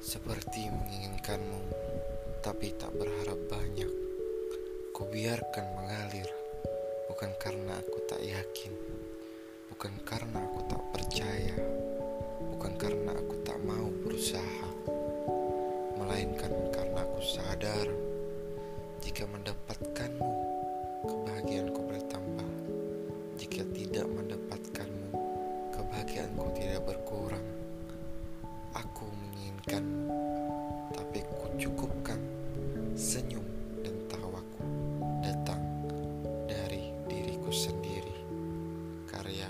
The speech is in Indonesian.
menginginkanmu, tapi tak berharap banyak. Ku biarkan mengalir, bukan karena aku tak yakin, bukan karena aku tak percaya, bukan karena aku tak mau berusaha, melainkan karena aku sadar jika mendapatkanmu, kebahagiaanku bertambah. Jika tidak mendapatkanmu, kebahagiaanku tidak berkurang. Aku berikan, tapi ku cukupkan senyum dan tawaku datang dari diriku sendiri. Karya